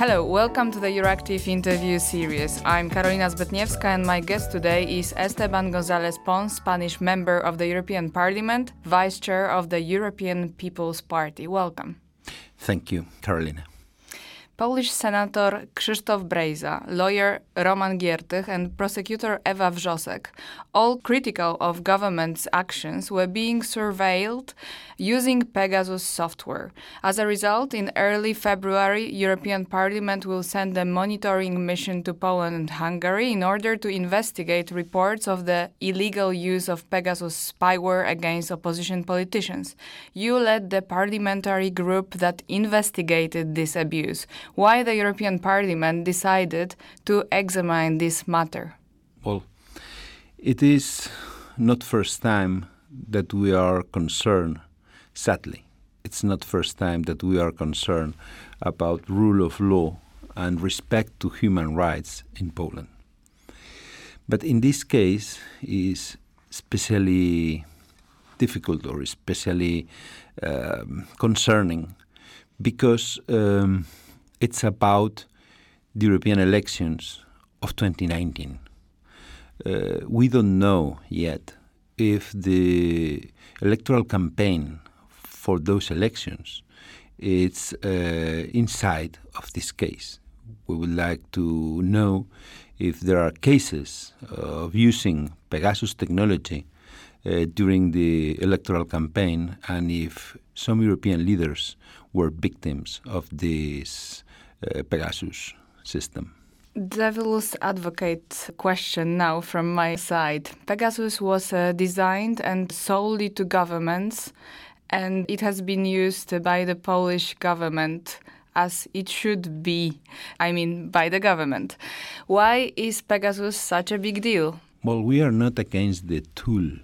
Hello, welcome to the Euractiv interview series. I'm Karolina Zbytniewska and my guest today is Esteban González Pons, Spanish member of the European Parliament, vice chair of the European People's Party. Welcome. Thank you, Carolina. Polish Senator Krzysztof Brejza, lawyer Roman Giertych, and prosecutor Ewa Wrzosek, all critical of government's actions, were being surveilled using Pegasus software. As a result, in early February, European Parliament will send a monitoring mission to Poland and Hungary in order to investigate reports of the illegal use of Pegasus spyware against opposition politicians. You led the parliamentary group that investigated this abuse why the European Parliament decided to examine this matter. Well, it is not first time that we are concerned, sadly, it's not first time that we are concerned about rule of law and respect to human rights in Poland. But in this case is especially difficult or especially um, concerning because um, it's about the European elections of 2019. Uh, we don't know yet if the electoral campaign for those elections is uh, inside of this case. We would like to know if there are cases of using Pegasus technology uh, during the electoral campaign and if some European leaders were victims of this Pegasus system. Devil's advocate question now from my side. Pegasus was uh, designed and solely to governments, and it has been used by the Polish government as it should be. I mean, by the government. Why is Pegasus such a big deal? Well, we are not against the tool.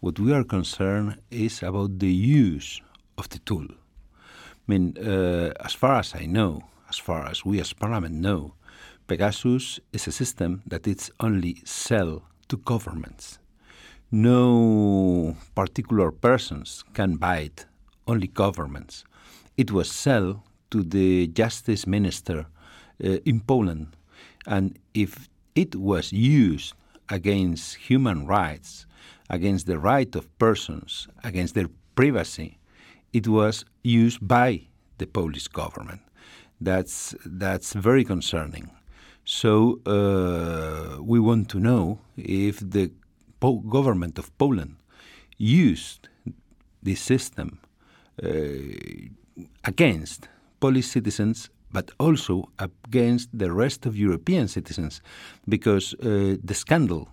What we are concerned is about the use of the tool. I mean, uh, as far as I know, as far as we as Parliament know, Pegasus is a system that it's only sell to governments. No particular persons can buy it, only governments. It was sell to the justice minister uh, in Poland, and if it was used against human rights, against the right of persons, against their privacy, it was used by the Polish government that's that's very concerning. So uh, we want to know if the po government of Poland used this system uh, against Polish citizens, but also against the rest of European citizens, because uh, the scandal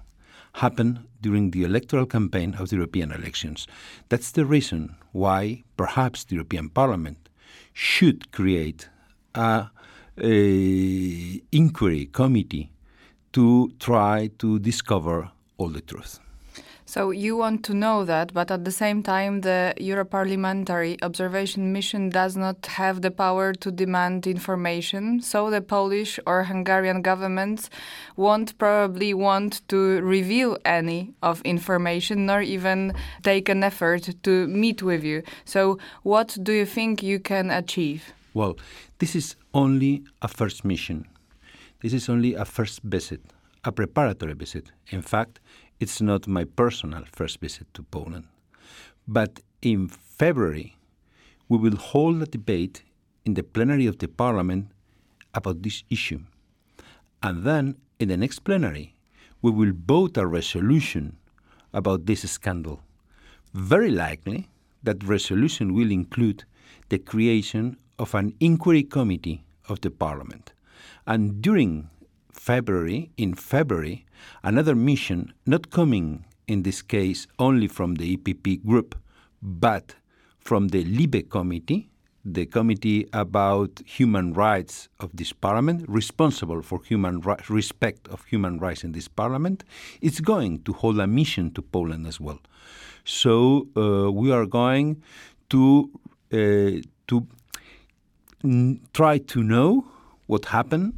happened during the electoral campaign of the European elections. That's the reason why perhaps the European Parliament should create a, a inquiry committee to try to discover all the truth. So you want to know that, but at the same time, the Europarliamentary Observation Mission does not have the power to demand information. So the Polish or Hungarian governments won't probably want to reveal any of information, nor even take an effort to meet with you. So what do you think you can achieve? Well, this is only a first mission. This is only a first visit, a preparatory visit. In fact, it's not my personal first visit to Poland. But in February, we will hold a debate in the plenary of the parliament about this issue. And then, in the next plenary, we will vote a resolution about this scandal. Very likely, that resolution will include the creation of an inquiry committee of the parliament. And during February, in February, another mission, not coming in this case only from the EPP group, but from the LIBE committee, the committee about human rights of this parliament, responsible for human ri- respect of human rights in this parliament, is going to hold a mission to Poland as well. So uh, we are going to uh, to try to know what happened,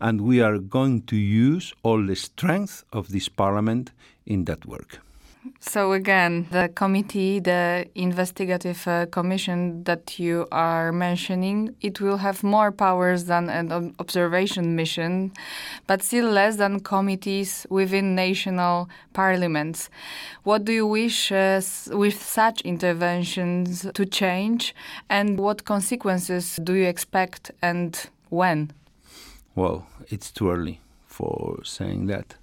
and we are going to use all the strength of this parliament in that work. So again, the committee, the investigative uh, commission that you are mentioning, it will have more powers than an observation mission, but still less than committees within national parliaments. What do you wish uh, with such interventions to change, and what consequences do you expect, and when? Well, it's too early for saying that.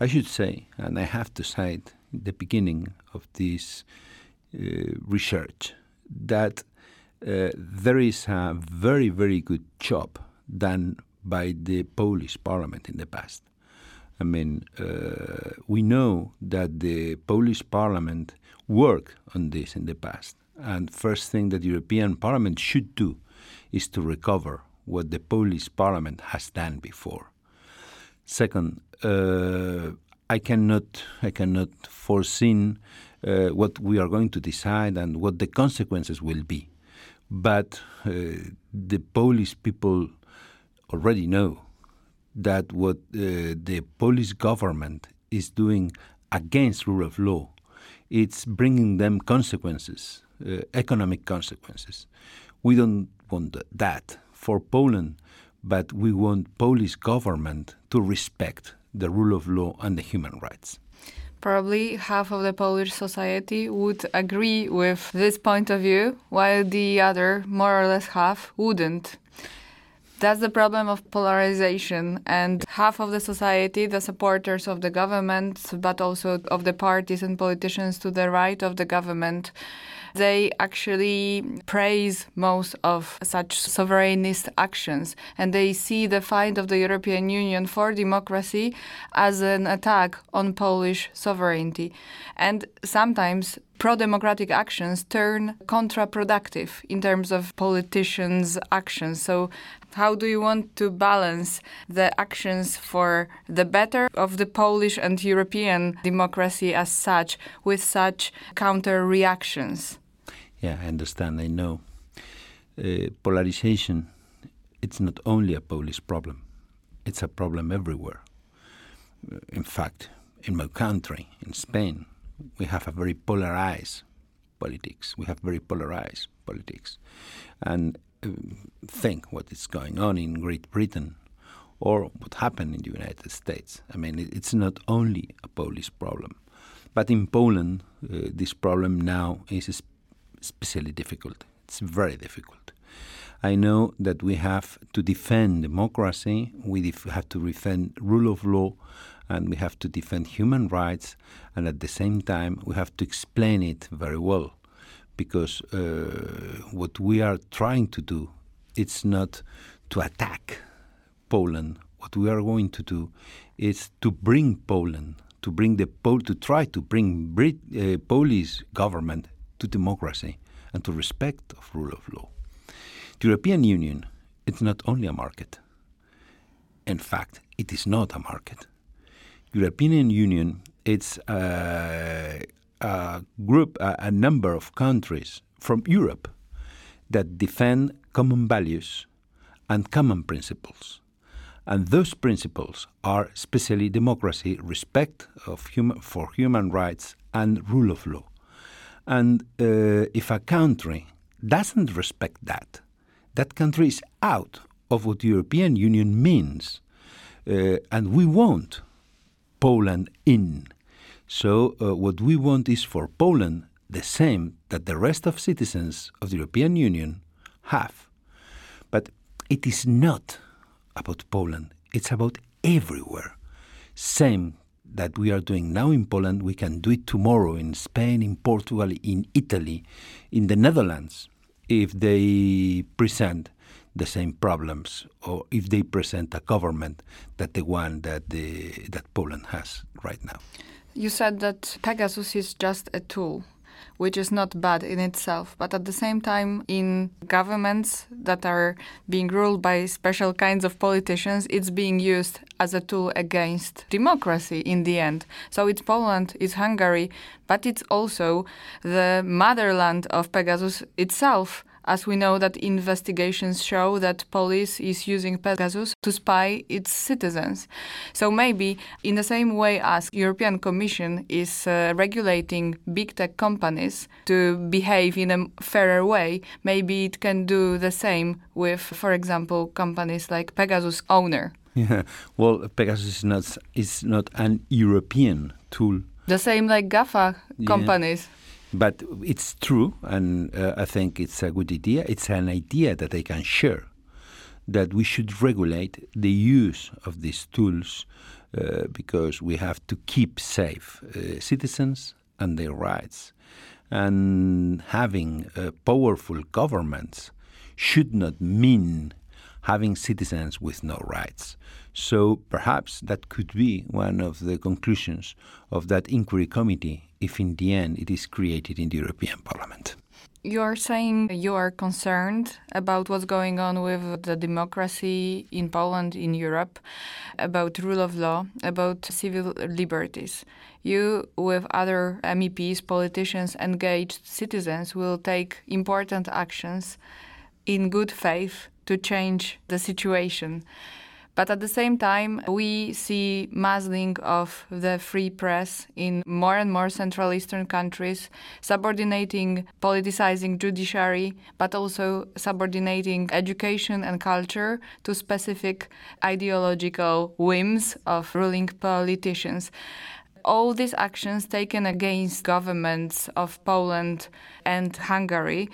I should say, and I have to say it the beginning of this uh, research that uh, there is a very, very good job done by the Polish parliament in the past. I mean, uh, we know that the Polish parliament worked on this in the past. And first thing that European Parliament should do is to recover what the Polish parliament has done before. Second, uh, I cannot I cannot foresee uh, what we are going to decide and what the consequences will be. But uh, the Polish people already know that what uh, the Polish government is doing against rule of law, it's bringing them consequences, uh, economic consequences. We don't want that for Poland, but we want Polish government to respect the rule of law and the human rights. Probably half of the Polish society would agree with this point of view, while the other, more or less half, wouldn't. That's the problem of polarization. And half of the society, the supporters of the government, but also of the parties and politicians to the right of the government, they actually praise most of such sovereignist actions and they see the fight of the European Union for democracy as an attack on Polish sovereignty. And sometimes pro democratic actions turn counterproductive in terms of politicians' actions. So, how do you want to balance the actions for the better of the Polish and European democracy as such with such counter reactions? Yeah, I understand. I know. Uh, polarization, it's not only a Polish problem, it's a problem everywhere. Uh, in fact, in my country, in Spain, we have a very polarized politics. We have very polarized politics. And uh, think what is going on in Great Britain or what happened in the United States. I mean, it's not only a Polish problem. But in Poland, uh, this problem now is especially difficult. It's very difficult. I know that we have to defend democracy, we have to defend rule of law, and we have to defend human rights, and at the same time, we have to explain it very well. Because uh, what we are trying to do, it's not to attack Poland. What we are going to do is to bring Poland, to bring the Pol- to try to bring Brit- uh, Polish government to democracy and to respect of rule of law. The European Union it's not only a market. In fact, it is not a market. European Union it's a, uh, a group, a, a number of countries from Europe that defend common values and common principles. And those principles are especially democracy, respect of human, for human rights, and rule of law. And uh, if a country doesn't respect that, that country is out of what the European Union means. Uh, and we want Poland in. So, uh, what we want is for Poland the same that the rest of citizens of the European Union have. But it is not about Poland, it's about everywhere. Same that we are doing now in Poland, we can do it tomorrow in Spain, in Portugal, in Italy, in the Netherlands, if they present the same problems or if they present a government that the one that the that Poland has right now. You said that Pegasus is just a tool which is not bad in itself. But at the same time, in governments that are being ruled by special kinds of politicians, it's being used as a tool against democracy in the end. So it's Poland, it's Hungary, but it's also the motherland of Pegasus itself as we know that investigations show that police is using Pegasus to spy its citizens. So maybe in the same way as European Commission is uh, regulating big tech companies to behave in a fairer way, maybe it can do the same with, for example, companies like Pegasus owner. Yeah, well, Pegasus is not is not an European tool. The same like GAFA Yeah. But it's true, and uh, I think it's a good idea. It's an idea that I can share that we should regulate the use of these tools uh, because we have to keep safe uh, citizens and their rights. And having uh, powerful governments should not mean having citizens with no rights. So perhaps that could be one of the conclusions of that inquiry committee if in the end it is created in the European Parliament. You're saying you are concerned about what's going on with the democracy in Poland, in Europe, about rule of law, about civil liberties. You, with other MEPs, politicians, engaged citizens, will take important actions in good faith to change the situation. But at the same time, we see muzzling of the free press in more and more Central Eastern countries, subordinating, politicizing judiciary, but also subordinating education and culture to specific ideological whims of ruling politicians. All these actions taken against governments of Poland and Hungary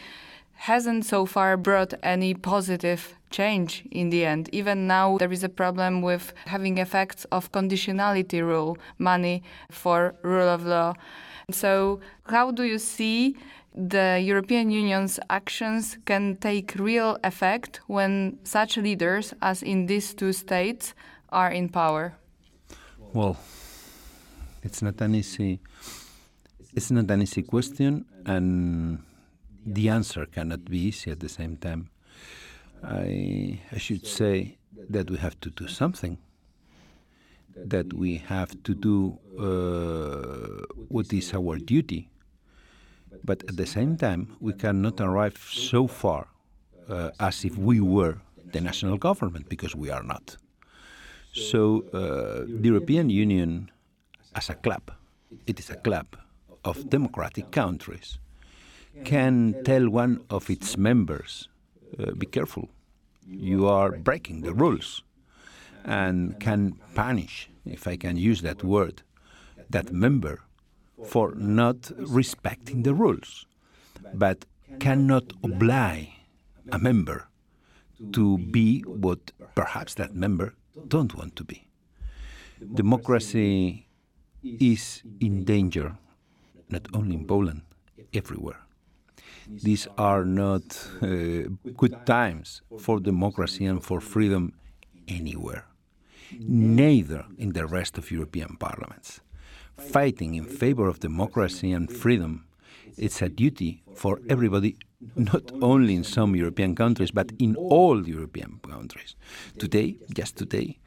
hasn't so far brought any positive change in the end. Even now, there is a problem with having effects of conditionality rule, money for rule of law. So, how do you see the European Union's actions can take real effect when such leaders as in these two states are in power? Well, it's not an easy it's not an easy question and the answer cannot be easy at the same time. I, I should say that we have to do something, that we have to do uh, what is our duty. But at the same time, we cannot arrive so far uh, as if we were the national government, because we are not. So, uh, the European Union, as a club, it is a club of democratic countries can tell one of its members, uh, be careful, you are breaking the rules, and can punish, if I can use that word, that member for not respecting the rules, but cannot oblige a member to be what perhaps that member don't want to be. Democracy is in danger, not only in Poland, everywhere. These are not uh, good times for democracy and for freedom anywhere, neither in the rest of European parliaments. Fighting in favor of democracy and freedom it's a duty for everybody, not only in some European countries, but in all European countries. Today, just today,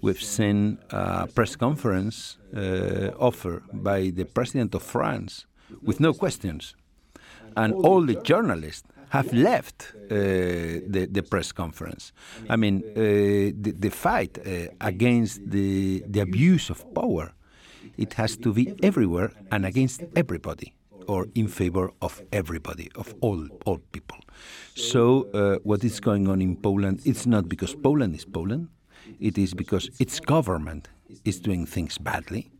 we've seen a press conference uh, offered by the President of France with no questions and all the journalists have left uh, the, the press conference. I mean, uh, the, the fight uh, against the, the abuse of power, it has to be everywhere and against everybody or in favor of everybody, of all, all people. So uh, what is going on in Poland, it's not because Poland is Poland, it is because its government is doing things badly,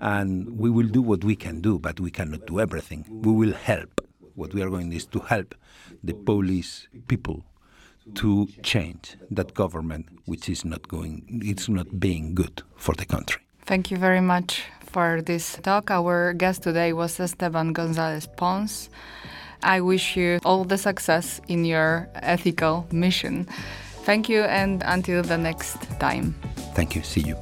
and we will do what we can do, but we cannot do everything. We will help what we are going is to help the Polish people to change that government, which is not going, it's not being good for the country. Thank you very much for this talk. Our guest today was Esteban Gonzalez Pons. I wish you all the success in your ethical mission. Thank you, and until the next time. Thank you. See you.